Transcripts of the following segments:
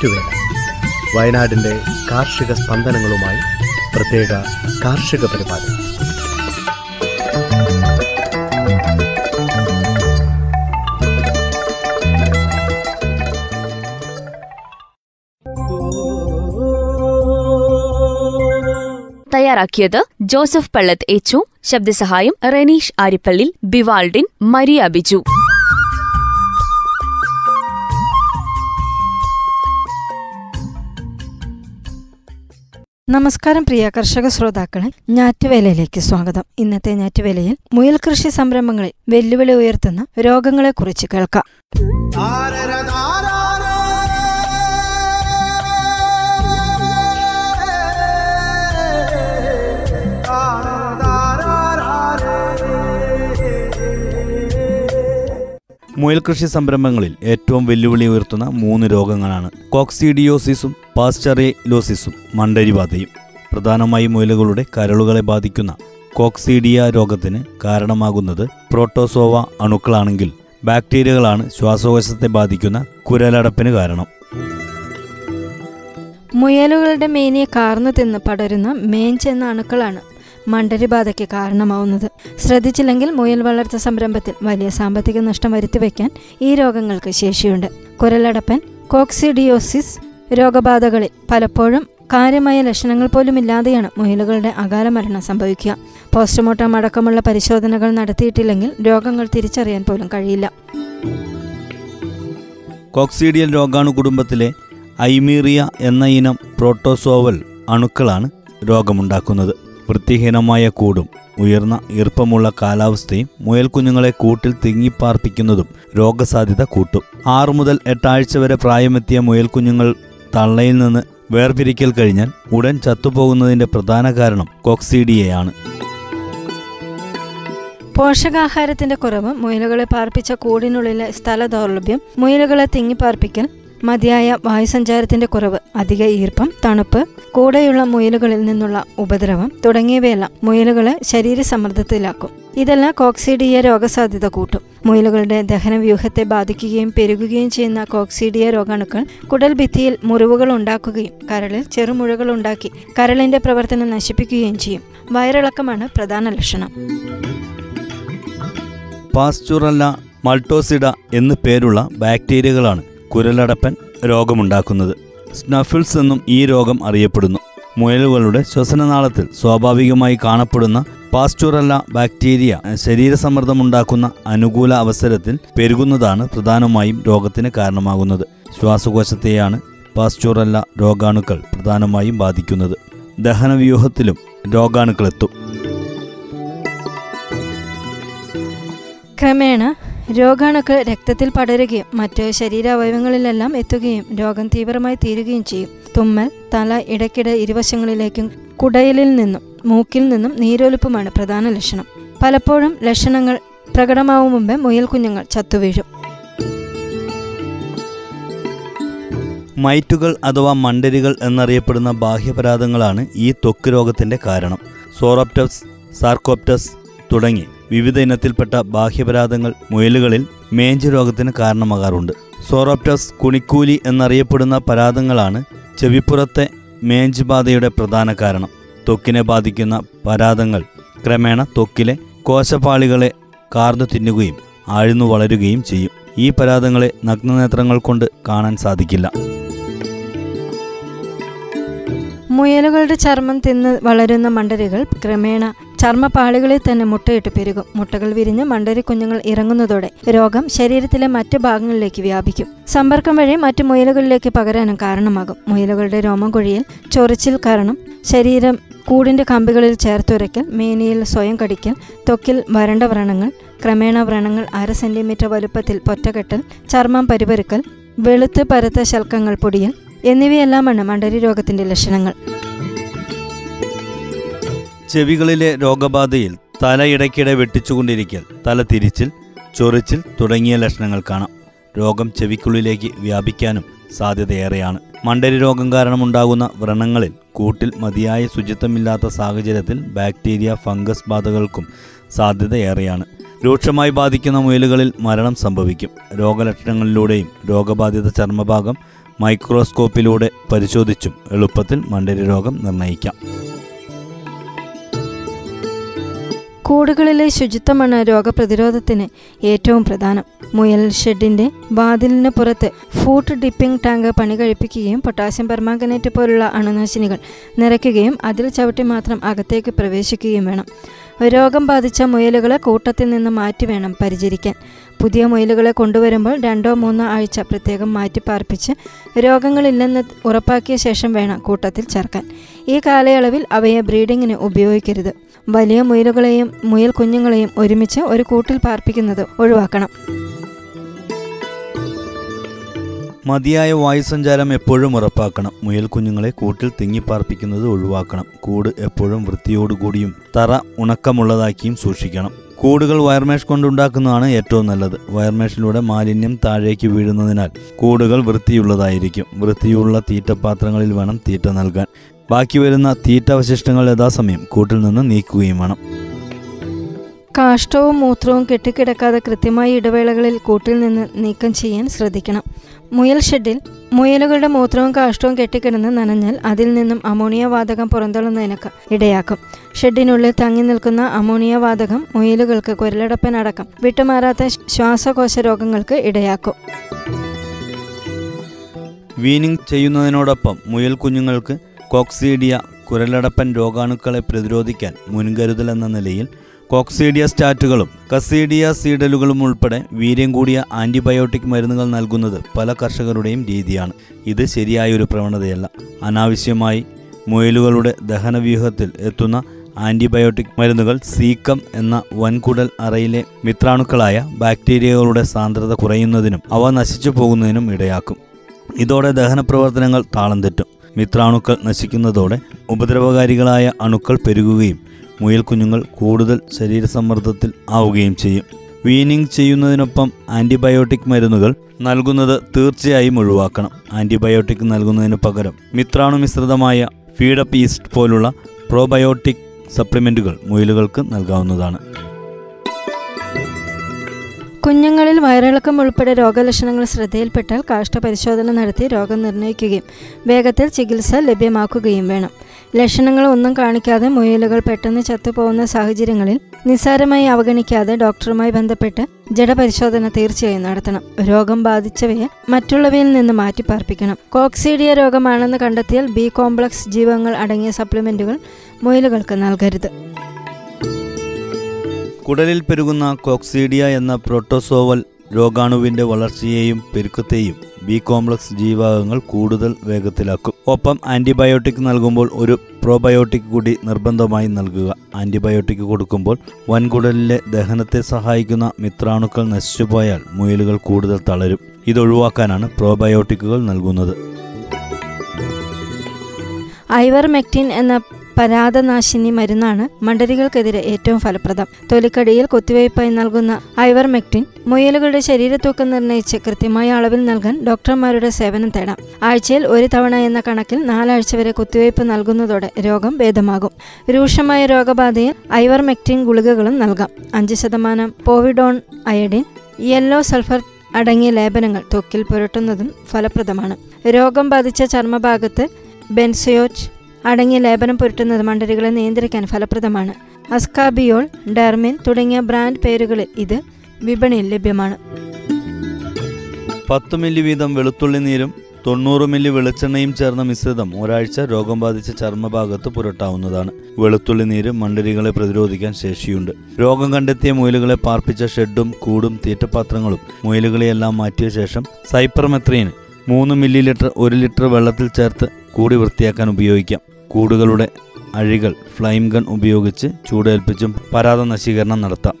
ഞാറ്റുവേല വയനാടിന്റെ കാർഷിക സ്പന്ദനങ്ങളുമായി പ്രത്യേക കാർഷിക പരിപാടി. തയ്യാറാക്കിയത് ജോസഫ് പള്ളത്ത് എച്ചു ശബ്ദസഹായം റെനീഷ് ആരിപ്പള്ളി ബിവാൾഡിൻ മരിയ ബിജു. നമസ്കാരം പ്രിയ കർഷക ശ്രോതാക്കളെ ഞാറ്റുവേലയിലേക്ക് സ്വാഗതം. ഇന്നത്തെ ഞാറ്റുവേലയിൽ മുയൽ കൃഷി സംരംഭങ്ങളിൽ വെല്ലുവിളി ഉയർത്തുന്ന രോഗങ്ങളെക്കുറിച്ച് കേൾക്കാം. മുയൽ കൃഷി സംരംഭങ്ങളിൽ ഏറ്റവും വെല്ലുവിളി ഉയർത്തുന്ന മൂന്ന് രോഗങ്ങളാണ് കോക്സിഡിയോസിസും പാസ്ചറിലോസിസും മണ്ടരിബാധയും. പ്രധാനമായും മുയലുകളുടെ കരളുകളെ ബാധിക്കുന്ന കോക്സീഡിയ രോഗത്തിന് കാരണമാകുന്നത് പ്രോട്ടോസോവ അണുക്കളാണെങ്കിൽ ബാക്ടീരിയകളാണ് ശ്വാസകോശത്തെ ബാധിക്കുന്ന കുരലടപ്പിന് കാരണം. മുയലുകളുടെ മേനിയെ കാർന്നു തിന്ന് പടരുന്ന മേഞ്ചെന്ന അണുക്കളാണ് മണ്ടരിബാധയ്ക്ക് കാരണമാവുന്നത്. ശ്രദ്ധിച്ചില്ലെങ്കിൽ മുയൽ വളർത്ത സംരംഭത്തിൽ വലിയ സാമ്പത്തിക നഷ്ടം വരുത്തിവെക്കാൻ ഈ രോഗങ്ങൾക്ക് ശേഷിയുണ്ട്. കുരലടപ്പൻ കോക്സിഡിയോസിസ് രോഗബാധകളിൽ പലപ്പോഴും കാര്യമായ ലക്ഷണങ്ങൾ പോലും ഇല്ലാതെയാണ് മുയലുകളുടെ അകാല മരണം സംഭവിക്കുക. പോസ്റ്റ്മോർട്ടം അടക്കമുള്ള പരിശോധനകൾ നടത്തിയിട്ടില്ലെങ്കിൽ രോഗങ്ങൾ തിരിച്ചറിയാൻ പോലും കഴിയില്ല. കോക്സീഡിയൽ രോഗാണു കുടുംബത്തിലെ ഐമീറിയ എന്ന ഇനം പ്രോട്ടോസോവൽ അണുക്കളാണ് രോഗമുണ്ടാക്കുന്നത്. വൃത്തിഹീനമായ കൂടും. ഉയർന്ന ഈർപ്പമുള്ള കാലാവസ്ഥയും മുയൽ കുഞ്ഞുങ്ങളെ കൂട്ടിൽ തിങ്ങിപ്പാർപ്പിക്കുന്നതും രോഗസാധ്യത കൂട്ടും. ആറു മുതൽ എട്ടാഴ്ച വരെ പ്രായമെത്തിയ മുയൽ കുഞ്ഞുങ്ങൾ തള്ളയിൽ നിന്ന് വേർപിരിക്കൽ കഴിഞ്ഞാൽ ഉടൻ ചത്തുപോകുന്നതിന്റെ പ്രധാന കാരണം കോക്സീഡിയയാണ്. പോഷകാഹാരത്തിന്റെ കുറവ് മുയലുകളെ പാർപ്പിച്ച കൂടിനുള്ളിലെ സ്ഥല ദൗർലഭ്യം മുയലുകളെ തിങ്ങിപ്പാർപ്പിക്കൽ മതിയായ വായുസഞ്ചാരത്തിന്റെ കുറവ് അധിക ഈർപ്പം തണുപ്പ് കൂടെയുള്ള മുയലുകളിൽ നിന്നുള്ള ഉപദ്രവം തുടങ്ങിയവയെല്ലാം മുയലുകളെ ശരീരസമ്മർദ്ദത്തിലാക്കും. ഇതെല്ലാം കോക്സീഡിയ രോഗസാധ്യത കൂട്ടും. മുയലുകളുടെ ദഹനവ്യൂഹത്തെ ബാധിക്കുകയും പെരുകുകയും ചെയ്യുന്ന കോക്സീഡിയ രോഗാണുക്കൾ കുടൽ ഭിത്തിയിൽ മുറിവുകൾ ഉണ്ടാക്കുകയും കരളിൽ ചെറുമുഴകൾ ഉണ്ടാക്കി കരളിന്റെ പ്രവർത്തനം നശിപ്പിക്കുകയും ചെയ്യും. വയറിളക്കമാണ് പ്രധാന ലക്ഷണം. പാസ്ചുറല്ല മൾട്ടോസിഡ എന്നു പേരുള്ള ബാക്ടീരിയകളാണ്. കുരലടപ്പൻ രോഗമുണ്ടാക്കുന്നത്. സ്നഫിൾസ് എന്നും ഈ രോഗം അറിയപ്പെടുന്നു. മുയലുകളുടെ ശ്വസനനാളത്തിൽ സ്വാഭാവികമായി കാണപ്പെടുന്ന പാസ്റ്റുറല്ല ബാക്ടീരിയ ശരീരസമ്മർദ്ദമുണ്ടാക്കുന്ന അനുകൂല അവസരത്തിൽ പെരുകുന്നതാണ് പ്രധാനമായും രോഗത്തിന് കാരണമാകുന്നത്. ശ്വാസകോശത്തെയാണ് പാസ്റ്റുറല്ല രോഗാണുക്കൾ പ്രധാനമായും ബാധിക്കുന്നത്. ദഹനവ്യൂഹത്തിലും രോഗാണുക്കളെത്തും. ക്രമേണ രോഗാണുക്കൾ രക്തത്തിൽ പടരുകയും മറ്റ് ശരീരാവയവങ്ങളിലെല്ലാം എത്തുകയും രോഗം തീവ്രമായി തീരുകയും ചെയ്യും. തുമ്മൽ തല ഇടയ്ക്കിടെ ഇരുവശങ്ങളിലേക്കും കുടയലിൽ നിന്നും മൂക്കിൽ നിന്നും നീരൊലിപ്പുമാണ് പ്രധാന ലക്ഷണം. പലപ്പോഴും ലക്ഷണങ്ങൾ പ്രകടമാവും മുമ്പേ മുയൽ കുഞ്ഞുങ്ങൾ ചത്തുവീഴും മൈറ്റുകൾ അഥവാ മണ്ടരികൾ എന്നറിയപ്പെടുന്ന ബാഹ്യപരാധങ്ങളാണ് ഈ ത്വക്ക് രോഗത്തിന്റെ കാരണം. സോറോപ്റ്റസ് സാർക്കോപ്റ്റസ് തുടങ്ങി. വിവിധ ഇനത്തിൽപ്പെട്ട ബാഹ്യപരാധങ്ങൾ മുയലുകളിൽ മേഞ്ച് രോഗത്തിന് കാരണമാകാറുണ്ട്. സോറോപ്റ്റസ് കുണിക്കൂലി എന്നറിയപ്പെടുന്ന പരാതങ്ങളാണ് ചെവിപ്പുറത്തെ മേഞ്ച് ബാധയുടെ പ്രധാന കാരണം. ത്വക്കിനെ ബാധിക്കുന്ന പരാതങ്ങൾ ക്രമേണ ത്വക്കിലെ കോശപാളികളെ കാർന്നു തിന്നുകയും ആഴ്ന്നു വളരുകയും ചെയ്യും. ഈ പരാതങ്ങളെ നഗ്നനേത്രങ്ങൾ കൊണ്ട് കാണാൻ സാധിക്കില്ല. മുയലുകളുടെ ചർമ്മം തിന്ന് വളരുന്ന മണ്ടലുകൾ ക്രമേണ ചർമ്മപാളികളിൽ തന്നെ മുട്ടയിട്ട് പെരുകും. മുട്ടകൾ വിരിഞ്ഞ് മണ്ടരി കുഞ്ഞുങ്ങൾ ഇറങ്ങുന്നതോടെ രോഗം ശരീരത്തിലെ മറ്റ് ഭാഗങ്ങളിലേക്ക് വ്യാപിക്കും. സമ്പർക്കം വഴി മറ്റു മുയലുകളിലേക്ക് പകരാനും കാരണമാകും. മുയലുകളുടെ രോമം കൊഴിയൽ ചൊറിച്ചിൽ കാരണം ശരീരം കൂടിന്റെ കമ്പികളിൽ ചേർത്തുരയ്ക്കൽ മേനിയിൽ സ്വയം കടിക്കൽ തൊക്കിൽ വരണ്ട വ്രണങ്ങൾ ക്രമേണ വ്രണങ്ങൾ അര സെന്റിമീറ്റർ വലുപ്പത്തിൽ പൊറ്റകെട്ടൽ ചർമ്മം പരിപരുക്കൽ വെളുത്ത് പരത്ത ശൽക്കങ്ങൾ പൊടിയൽ എന്നിവയെല്ലാമാണ് മണ്ടരി രോഗത്തിന്റെ ലക്ഷണങ്ങൾ. ചെവികളിലെ രോഗബാധയിൽ തല ഇടയ്ക്കിടെ വെട്ടിച്ചുകൊണ്ടിരിക്കൽ തല തിരിച്ചിൽ ചൊറിച്ചിൽ തുടങ്ങിയ ലക്ഷണങ്ങൾ കാണാം. രോഗം ചെവിക്കുള്ളിലേക്ക് വ്യാപിക്കാനും സാധ്യതയേറെയാണ്. മണ്ടരി രോഗം കാരണമുണ്ടാകുന്ന വ്രണങ്ങളിൽ കൂട്ടിൽ മതിയായ ശുചിത്വമില്ലാത്ത സാഹചര്യത്തിൽ ബാക്ടീരിയ ഫംഗസ് ബാധകൾക്കും സാധ്യതയേറെയാണ്. രൂക്ഷമായി ബാധിക്കുന്ന മുയലുകളിൽ മരണം സംഭവിക്കും. രോഗലക്ഷണങ്ങളിലൂടെയും രോഗബാധിത ചർമ്മഭാഗം മൈക്രോസ്കോപ്പിലൂടെ പരിശോധിച്ചും എളുപ്പത്തിൽ മണ്ടരി രോഗം നിർണയിക്കാം. കൂടുകളിലെ ശുചിത്വമാണ് രോഗപ്രതിരോധത്തിന് ഏറ്റവും പ്രധാനം. മുയൽ ഷെഡിന്റെ വാതിലിന് പുറത്ത് ഫൂട്ട് ഡിപ്പിംഗ് ടാങ്ക് പണി കഴിപ്പിക്കുകയും പൊട്ടാസ്യം പെർമാങ്കനേറ്റ് പോലുള്ള അണുനാശിനികൾ നിറയ്ക്കുകയും അതിൽ ചവിട്ടി മാത്രം അകത്തേക്ക് പ്രവേശിക്കുകയും വേണം. രോഗം ബാധിച്ച മുയലുകളെ കൂട്ടത്തിൽ നിന്ന് മാറ്റി വേണം പരിചരിക്കാൻ. പുതിയ മുയലുകളെ കൊണ്ടുവരുമ്പോൾ രണ്ടോ മൂന്നോ ആഴ്ച പ്രത്യേകം മാറ്റി പാർപ്പിച്ച് രോഗങ്ങളില്ലെന്ന് ഉറപ്പാക്കിയ ശേഷം വേണം കൂട്ടത്തിൽ ചേർക്കാൻ. ഈ കാലയളവിൽ അവയെ ബ്രീഡിങ്ങിന് ഉപയോഗിക്കരുത്. വലിയ മുയലുകളെയും മുയൽ കുഞ്ഞുങ്ങളെയും ഒരുമിച്ച് ഒരു കൂട്ടിൽ പാർപ്പിക്കുന്നത് ഒഴിവാക്കണം. മതിയായ വായുസഞ്ചാരം എപ്പോഴും ഉറപ്പാക്കണം. മുയൽ കുഞ്ഞുങ്ങളെ കൂട്ടിൽ തിങ്ങിപ്പാർപ്പിക്കുന്നത് ഒഴിവാക്കണം. കൂട് എപ്പോഴും വൃത്തിയോടുകൂടിയും തറ ഉണക്കമുള്ളതാക്കിയും സൂക്ഷിക്കണം. കൂടുകൾ വയർമേഷ് കൊണ്ടുണ്ടാക്കുന്നതാണ് ഏറ്റവും നല്ലത്. വയർമേഷിലൂടെ മാലിന്യം താഴേക്ക് വീഴുന്നതിനാൽ കൂടുകൾ വൃത്തിയുള്ളതായിരിക്കും. വൃത്തിയുള്ള തീറ്റപാത്രങ്ങളിൽ വേണം തീറ്റ നൽകാൻ. ബാക്കി വരുന്ന തീറ്റ അവശിഷ്ടങ്ങൾ യഥാസമയം കൂട്ടിൽ നിന്ന് നീക്കുകയും വേണം. കാഷ്ടവും മൂത്രവും കെട്ടിക്കിടക്കാതെ കൃത്യമായ ഇടവേളകളിൽ കൂട്ടിൽ നിന്ന് നീക്കം ചെയ്യാൻ ശ്രദ്ധിക്കണം. മുയൽ ഷെഡിൽ മുയലുകളുടെ മൂത്രവും കാഷ്ടവും കെട്ടിക്കിടന്ന് നനഞ്ഞാൽ അതിൽ നിന്നും അമോണിയ വാതകം പുറന്തള്ളുന്നതിനൊക്കെ ഇടയാക്കും. ഷെഡിനുള്ളിൽ തങ്ങി നിൽക്കുന്ന അമോണിയ വാതകം മുയലുകൾക്ക് കുരലടപ്പനടക്കം വിട്ടുമാറാത്ത ശ്വാസകോശ രോഗങ്ങൾക്ക് ഇടയാക്കും. വീനിങ് ചെയ്യുന്നതിനോടൊപ്പം മുയൽ കുഞ്ഞുങ്ങൾക്ക് കോക്സീഡിയ കുരലടപ്പൻ രോഗാണുക്കളെ പ്രതിരോധിക്കാൻ മുൻകരുതൽ എന്ന നിലയിൽ കോക്സീഡിയ സ്റ്റാറ്റുകളും കസീഡിയ സീഡലുകളും ഉൾപ്പെടെ വീര്യം കൂടിയ ആന്റിബയോട്ടിക് മരുന്നുകൾ നൽകുന്നത് പല കർഷകരുടെയും രീതിയാണ്. ഇത് ശരിയായൊരു പ്രവണതയല്ല. അനാവശ്യമായി മുയലുകളുടെ ദഹനവ്യൂഹത്തിൽ എത്തുന്ന ആന്റിബയോട്ടിക് മരുന്നുകൾ സീക്കം എന്ന വൻകുടൽ അറയിലെ മിത്രാണുക്കളായ ബാക്ടീരിയകളുടെ സാന്ദ്രത കുറയുന്നതിനും അവ നശിച്ചു പോകുന്നതിനും ഇടയാക്കും. ഇതോടെ ദഹന പ്രവർത്തനങ്ങൾ താളം തെറ്റും. മിത്രാണുക്കൾ നശിക്കുന്നതോടെ ഉപദ്രവകാരികളായ അണുക്കൾ പെരുകുകയും മുയൽ കുഞ്ഞുങ്ങൾ കൂടുതൽ ശരീരസമ്മർദ്ദത്തിൽ ആവുകയും ചെയ്യും. വീനിങ് ചെയ്യുന്നതിനൊപ്പം ആന്റിബയോട്ടിക് മരുന്നുകൾ നൽകുന്നത് തീർച്ചയായും ഒഴിവാക്കണം. ആന്റിബയോട്ടിക് നൽകുന്നതിന് പകരം മിത്രാണു മിശ്രിതമായ ഫീഡപ്പ് ഈസ്റ്റ് പോലുള്ള പ്രോബയോട്ടിക് സപ്ലിമെന്റുകൾ മുയലുകൾക്ക് നൽകാവുന്നതാണ്. കുഞ്ഞുങ്ങളിൽ വയറിളക്കം ഉൾപ്പെടെ രോഗലക്ഷണങ്ങൾ ശ്രദ്ധയിൽപ്പെട്ടാൽ കാഷ്ട പരിശോധന നടത്തി രോഗം നിർണയിക്കുകയും വേഗത്തിൽ ചികിത്സ ലഭ്യമാക്കുകയും വേണം. ലക്ഷണങ്ങൾ ഒന്നും കാണിക്കാതെ മുയലുകൾ പെട്ടെന്ന് ചത്തുപോകുന്ന സാഹചര്യങ്ങളിൽ നിസ്സാരമായി അവഗണിക്കാതെ ഡോക്ടറുമായി ബന്ധപ്പെട്ട് ജഡപരിശോധന തീർച്ചയായും നടത്തണം. രോഗം ബാധിച്ചവയെ മറ്റുള്ളവയിൽ നിന്ന് മാറ്റി പാർപ്പിക്കണം കോക്സീഡിയ രോഗമാണെന്ന് കണ്ടെത്തിയാൽ ബി കോംപ്ലക്സ് ജീവങ്ങൾ അടങ്ങിയ സപ്ലിമെന്റുകൾ മുയലുകൾക്ക് നൽകരുത്. കുടലിൽ പെരുകുന്ന കോക്സീഡിയ എന്ന പ്രോട്ടോസോവൽ രോഗാണുവിന്റെ വളർച്ചയെയും പെരുക്കത്തെയും ബി കോംപ്ലക്സ് ജീവകങ്ങൾ കൂടുതൽ വേഗത്തിലാക്കും. ഒപ്പം ആന്റിബയോട്ടിക് നൽകുമ്പോൾ ഒരു പ്രോബയോട്ടിക് കൂടി നിർബന്ധമായി നൽകുക. ആന്റിബയോട്ടിക് കൊടുക്കുമ്പോൾ വൻകുടലിലെ ദഹനത്തെ സഹായിക്കുന്ന മിത്രാണുക്കൾ നശിച്ചുപോയാൽ മുയലുകൾ കൂടുതൽ തളരും. ഇതൊഴിവാക്കാനാണ് പ്രോബയോട്ടിക്കുകൾ നൽകുന്നത്. ഐവർമെക്റ്റിൻ എന്ന പരാതനാശിനി മരുന്നാണ് മണ്ടരികൾക്കെതിരെ ഏറ്റവും ഫലപ്രദം. തൊലിക്കടിയിൽ കുത്തിവയ്പായി നൽകുന്ന ഐവർമെക്റ്റിൻ മുയലുകളുടെ ശരീരത്തൂക്കം നിർണയിച്ച് കൃത്യമായ അളവിൽ നൽകാൻ ഡോക്ടർമാരുടെ സേവനം തേടാം. ആഴ്ചയിൽ ഒരു തവണ എന്ന കണക്കിൽ നാലാഴ്ച വരെ കുത്തിവയ്പ് നൽകുന്നതോടെ രോഗം ഭേദമാകും. രൂക്ഷമായ രോഗബാധയിൽ ഐവർമെക്റ്റിൻ ഗുളികകളും നൽകാം. അഞ്ച് ശതമാനം പോവിഡോൺ അയഡിൻ യെല്ലോ സൾഫർ അടങ്ങിയ ലേപനങ്ങൾ തൊക്കിൽ പുരട്ടുന്നതും ഫലപ്രദമാണ്. രോഗം ബാധിച്ച ചർമ്മഭാഗത്ത് ബെൻസയോച്ച് അടങ്ങിയ ലേപനം പുരട്ടുന്നത് മണ്ടരികളെ നിയന്ത്രിക്കാൻ ഫലപ്രദമാണ്. അസ്കാബിയോൾ ഡെർമിൻ തുടങ്ങിയ ബ്രാൻഡ് പേരുകളിൽ ഇത് വിപണിയിൽ ലഭ്യമാണ്. പത്ത് മില്ലി വീതം വെളുത്തുള്ളി നീരും തൊണ്ണൂറ് മില്ലി വെളിച്ചെണ്ണയും ചേർന്ന മിശ്രിതം ഒരാഴ്ച രോഗം ബാധിച്ച ചർമ്മഭാഗത്ത് പുരട്ടാവുന്നതാണ്. വെളുത്തുള്ളി നീര് മണ്ടരികളെ പ്രതിരോധിക്കാൻ ശേഷിയുണ്ട്. രോഗം കണ്ടെത്തിയ മുയലുകളെ പാർപ്പിച്ച ഷെഡും കൂടും തീറ്റപാത്രങ്ങളും മുയലുകളെയെല്ലാം മാറ്റിയ ശേഷം സൈപ്പർമെത്രീന് മൂന്ന് മില്ലി ലിറ്റർ ഒരു ലിറ്റർ വെള്ളത്തിൽ ചേർത്ത് കൂടി വൃത്തിയാക്കാൻ ഉപയോഗിക്കാം. കൂടുകളുടെ അഴികൾ ഫ്ലൈം ഗൺ ഉപയോഗിച്ച് ചൂടേൽപ്പിച്ചും പരാത നശീകരണം നടത്താം.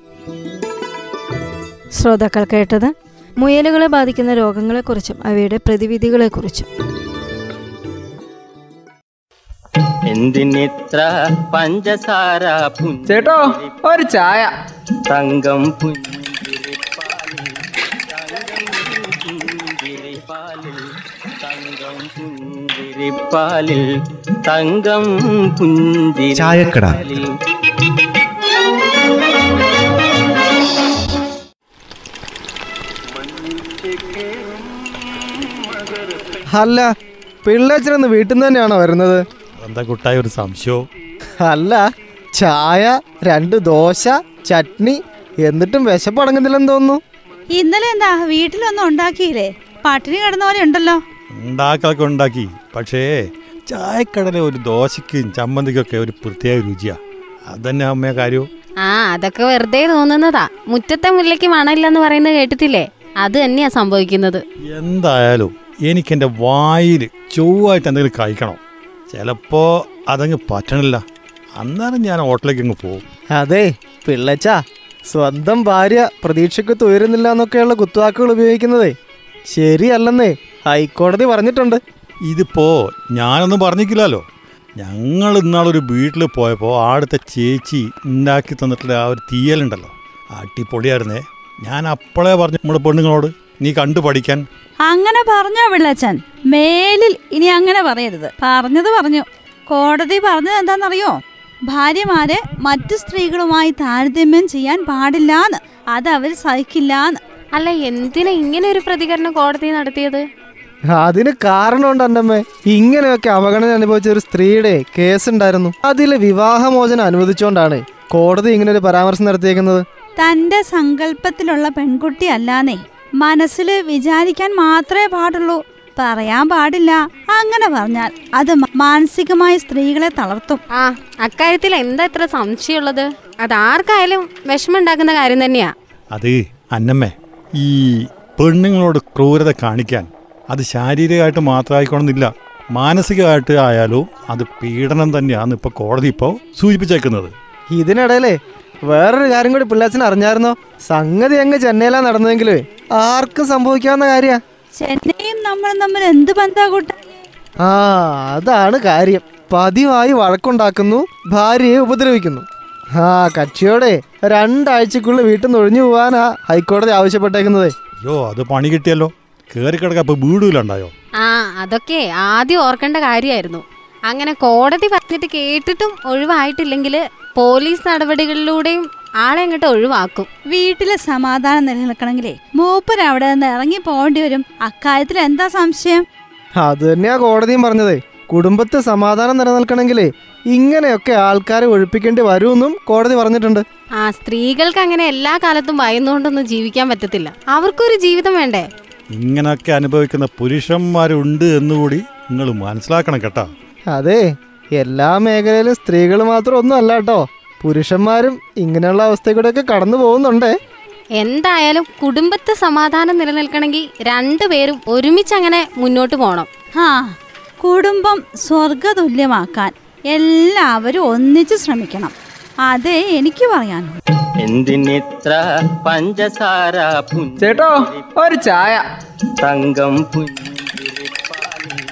ശ്രോതാക്കൾ കേട്ടത് മുയലുകളെ ബാധിക്കുന്ന രോഗങ്ങളെക്കുറിച്ചും അവയുടെ പ്രതിവിധികളെക്കുറിച്ചും. എന്തിനിത്ര പഞ്ചസാര ചേട്ടോ ഒരു ചായ. തങ്കം പുഞ്ചിരിപ്പാലിൽ തങ്കം പുഞ്ചിരിപ്പാലിൽ തങ്കം പുഞ്ചിരിപ്പാലിൽ തങ്കം ചായക്കട. പുഞ്ചിരിപ്പാലിൽ അല്ല പിള്ളേച്ചനൊന്ന് വീട്ടിൽ നിന്ന് തന്നെയാണോ വരുന്നത്? എന്താ കുട്ടായ ഒരു സംശയോ? അല്ല ചായ രണ്ട് ദോശ ചട്നി എന്നിട്ടും വിശപ്പടങ്ങുന്നില്ലെന്ന് തോന്നുന്നു. ഇന്നലെ എന്താ വീട്ടിലൊന്നും ഉണ്ടാക്കിയില്ലേ? പട്ടിണി കിടന്ന പോലെ ഉണ്ടല്ലോ. ഉണ്ടാക്കാനൊക്കെ ഉണ്ടാക്കി. പക്ഷേ ചായക്കടല ഒരു ദോശയ്ക്കും ചമ്മന്തിക്കൊക്കെ ഒരു പ്രത്യേക രുചിയാ. അതന്നെ അമ്മയെ കാര്യവും ആ അതൊക്കെ വെറുതെ തോന്നുന്നതാ. മുറ്റത്തെ മുല്ലയ്ക്ക് മണമില്ലെന്ന് പറയുന്നത് കേട്ടിട്ടില്ലേ? അത് തന്നെയാ സംഭവിക്കുന്നത്. എന്തായാലും എനിക്ക് എന്റെ വായിൽ ചൊവ്വായിട്ട് എന്തെങ്കിലും കഴിക്കണം. ചിലപ്പോൾ അതങ്ങ് പറ്റണില്ല. അന്നേരം ഞാൻ ഹോട്ടലിലേക്ക് അങ്ങ് പോകും. അതെ പിള്ളച്ച സ്വന്തം ഭാര്യ പ്രതീക്ഷയ്ക്ക് തുയരുന്നില്ല എന്നൊക്കെയുള്ള കുത്തുവാക്കുകൾ ഉപയോഗിക്കുന്നതേ ശരിയല്ലെന്നേ. ഹൈക്കോടതി പറഞ്ഞിട്ടുണ്ട്. ഇതിപ്പോ ഞാനൊന്നും പറഞ്ഞിക്കില്ലല്ലോ. ഞങ്ങൾ ഇന്നാളൊരു വീട്ടിൽ പോയപ്പോൾ ആടുത്തെ ചേച്ചി ഉണ്ടാക്കി തന്നിട്ടുള്ള ആ ഒരു തീയലുണ്ടല്ലോ. അടിപൊളിയായിരുന്നേ. ഞാൻ അപ്പോഴേ പറഞ്ഞു നമ്മുടെ പെണ്ണുങ്ങളോട് നീ കണ്ടു പഠിക്കാൻ. അങ്ങനെ പറഞ്ഞോ പിള്ളച്ചൻ മേലിൽ ഇനി അങ്ങനെ പറയരുത്. പറഞ്ഞത് പറഞ്ഞു. കോടതി പറഞ്ഞത് എന്താണെന്നറിയോ? ഭാര്യമാരെ മറ്റു സ്ത്രീകളുമായി താരതമ്യം ചെയ്യാൻ പാടില്ലാന്ന്. അത് അവർ സഹിക്കില്ലാന്ന്. അല്ല എന്തിനാ ഇങ്ങനെ ഒരു പ്രതികരണം കോടതി നടത്തിയത്? അതിന് കാരണമുണ്ട് അണ്ടമ്മേ ഇങ്ങനെയൊക്കെ അവഗണന അനുഭവിച്ച ഒരു സ്ത്രീയുടെ കേസ് ഉണ്ടായിരുന്നു അതിലെ വിവാഹമോചനം അനുവദിച്ചുകൊണ്ടാണ് കോടതി ഇങ്ങനെ ഒരു പരാമർശം നടത്തിയേക്കുന്നത്. തന്റെ സങ്കല്പത്തിലുള്ള പെൺകുട്ടി അല്ലാന്നേ മനസ്സിൽ വിചാരിക്കാൻ മാത്രമേ പാടുള്ളൂ. പറയാൻ പാടില്ല. അങ്ങനെ പറഞ്ഞാൽ അത് മാനസികമായി സ്ത്രീകളെ തളർത്തും. ആ അക്കാര്യത്തിൽ എന്താ ഇത്ര സംശയമുള്ളത്? അത് ആർക്കായാലും വിഷമം ഉണ്ടാക്കുന്ന കാര്യം തന്നെയാ. അത് അന്നമ്മേ ഈ പെണ്ണുങ്ങളോട് ക്രൂരത കാണിക്കാൻ അത് ശാരീരികമായിട്ട് മാത്രമായിക്കോണമെന്നില്ല മാനസികമായിട്ട് ആയാലും അത് പീഡനം തന്നെയാണ് ഇപ്പോൾ കോടതി ഇപ്പോൾ സൂചിപ്പിച്ചേക്കുന്നത്. ഇതിനിടയിലേ വേറൊരു കാര്യം കൂടി പിള്ളേച്ചൻ അറിഞ്ഞായിരുന്നോ? സംഗതി അങ്ങ് ചെന്നൈയിലാ നടന്നതെങ്കിലേ. ആർക്കും സംഭവിക്കാവുന്ന കാര്യ. ചെന്നൈയും നമ്മളും തമ്മിൽ എന്ത് ബന്ധാ കൂട്ട? ആ അതാണ് കാര്യം. പതിവായി വഴക്കുണ്ടാക്കുന്നു ഭാര്യയെ ഉപദ്രവിക്കുന്നു. ആ കക്ഷിയോടെ രണ്ടാഴ്ചക്കുള്ളിൽ വീട്ടിൽ നിന്ന് ഒഴിഞ്ഞു പോവാനാ ഹൈക്കോടതി ആവശ്യപ്പെട്ടേക്കുന്നത്. അയ്യോ അത് പണി കിട്ടിയല്ലോ. കയറി വീടുമില്ലുണ്ടായോ ആ അതൊക്കെ ആദ്യം ഓർക്കേണ്ട കാര്യമായിരുന്നു. അങ്ങനെ കോടതി പറഞ്ഞിട്ട് കേട്ടിട്ടും ഒഴിവായിട്ടില്ലെങ്കിൽ പോലീസ് നടപടികളിലൂടെയും ആളെ അങ്ങോട്ട് ഒഴിവാക്കും. വീട്ടിലെ സമാധാനം നിലനിൽക്കണമെങ്കിലേ മൂപ്പര് അവിടെ നിന്ന് ഇറങ്ങി പോകേണ്ടി വരും. അക്കാര്യത്തിൽ എന്താ സംശയം? അത് തന്നെയാ കോടതിയും പറഞ്ഞത്. കുടുംബത്തെ സമാധാനം നിലനിൽക്കണമെങ്കിലേ ഇങ്ങനെയൊക്കെ ആൾക്കാരെ ഒഴിപ്പിക്കേണ്ടി വരുമെന്നും കോടതി പറഞ്ഞിട്ടുണ്ട്. ആ സ്ത്രീകൾക്ക് അങ്ങനെ എല്ലാ കാലത്തും ഭയന്നുകൊണ്ടൊന്നും ജീവിക്കാൻ പറ്റത്തില്ല. അവർക്കൊരു ജീവിതം വേണ്ടേ? ഇങ്ങനെയൊക്കെ അനുഭവിക്കുന്ന പുരുഷന്മാരുണ്ട് എന്നുകൂടി നിങ്ങൾ മനസ്സിലാക്കണം കേട്ടോ. അതെ എല്ലാ മേഖലയിലും സ്ത്രീകൾ മാത്രം ഒന്നും അല്ല കേട്ടോ. പുരുഷന്മാരും ഇങ്ങനെയുള്ള അവസ്ഥയിലൂടെയൊക്കെ കടന്നു പോകുന്നുണ്ടേ. എന്തായാലും കുടുംബത്തെ സമാധാനം നിലനിൽക്കണമെങ്കിൽ രണ്ടുപേരും ഒരുമിച്ച് അങ്ങനെ മുന്നോട്ട് പോകണം ആ കുടുംബം സ്വർഗതുല്യമാക്കാൻ എല്ലാവരും ഒന്നിച്ച് ശ്രമിക്കണം. അതേ എനിക്ക് പറയാനുള്ളൂ. എന്തിനിത്ര പഞ്ചസാര ചേട്ടോ ഒരു ചായ. തങ്കം പുഞ്ചിരിപ്പാലിൽ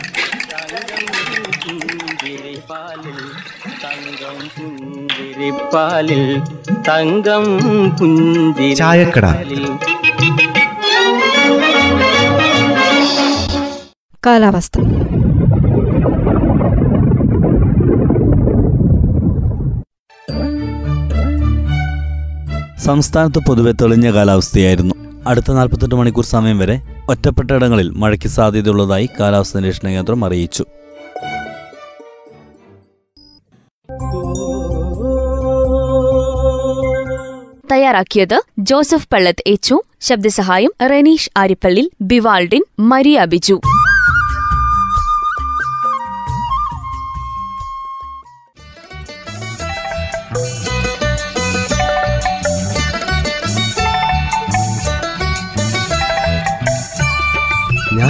തങ്കം പുഞ്ചിരിപ്പാലിൽ തങ്കം തങ്കം ചായക്കട. കാലാവസ്ഥ. സംസ്ഥാനത്ത് പൊതുവെ തെളിഞ്ഞ കാലാവസ്ഥയായിരുന്നു. അടുത്ത നാൽപ്പത്തെട്ട് മണിക്കൂർ സമയം വരെ ഒറ്റപ്പെട്ട ഇടങ്ങളിൽ മഴയ്ക്ക് സാധ്യതയുള്ളതായി കാലാവസ്ഥാ നിരീക്ഷണ കേന്ദ്രം അറിയിച്ചു. തയ്യാറാക്കിയത് ജോസഫ് പള്ളത്ത് എച്ചു ശബ്ദസഹായം റെനീഷ് ആരിപ്പള്ളി ബിവാൾഡിൻ മരിയ ബിജു.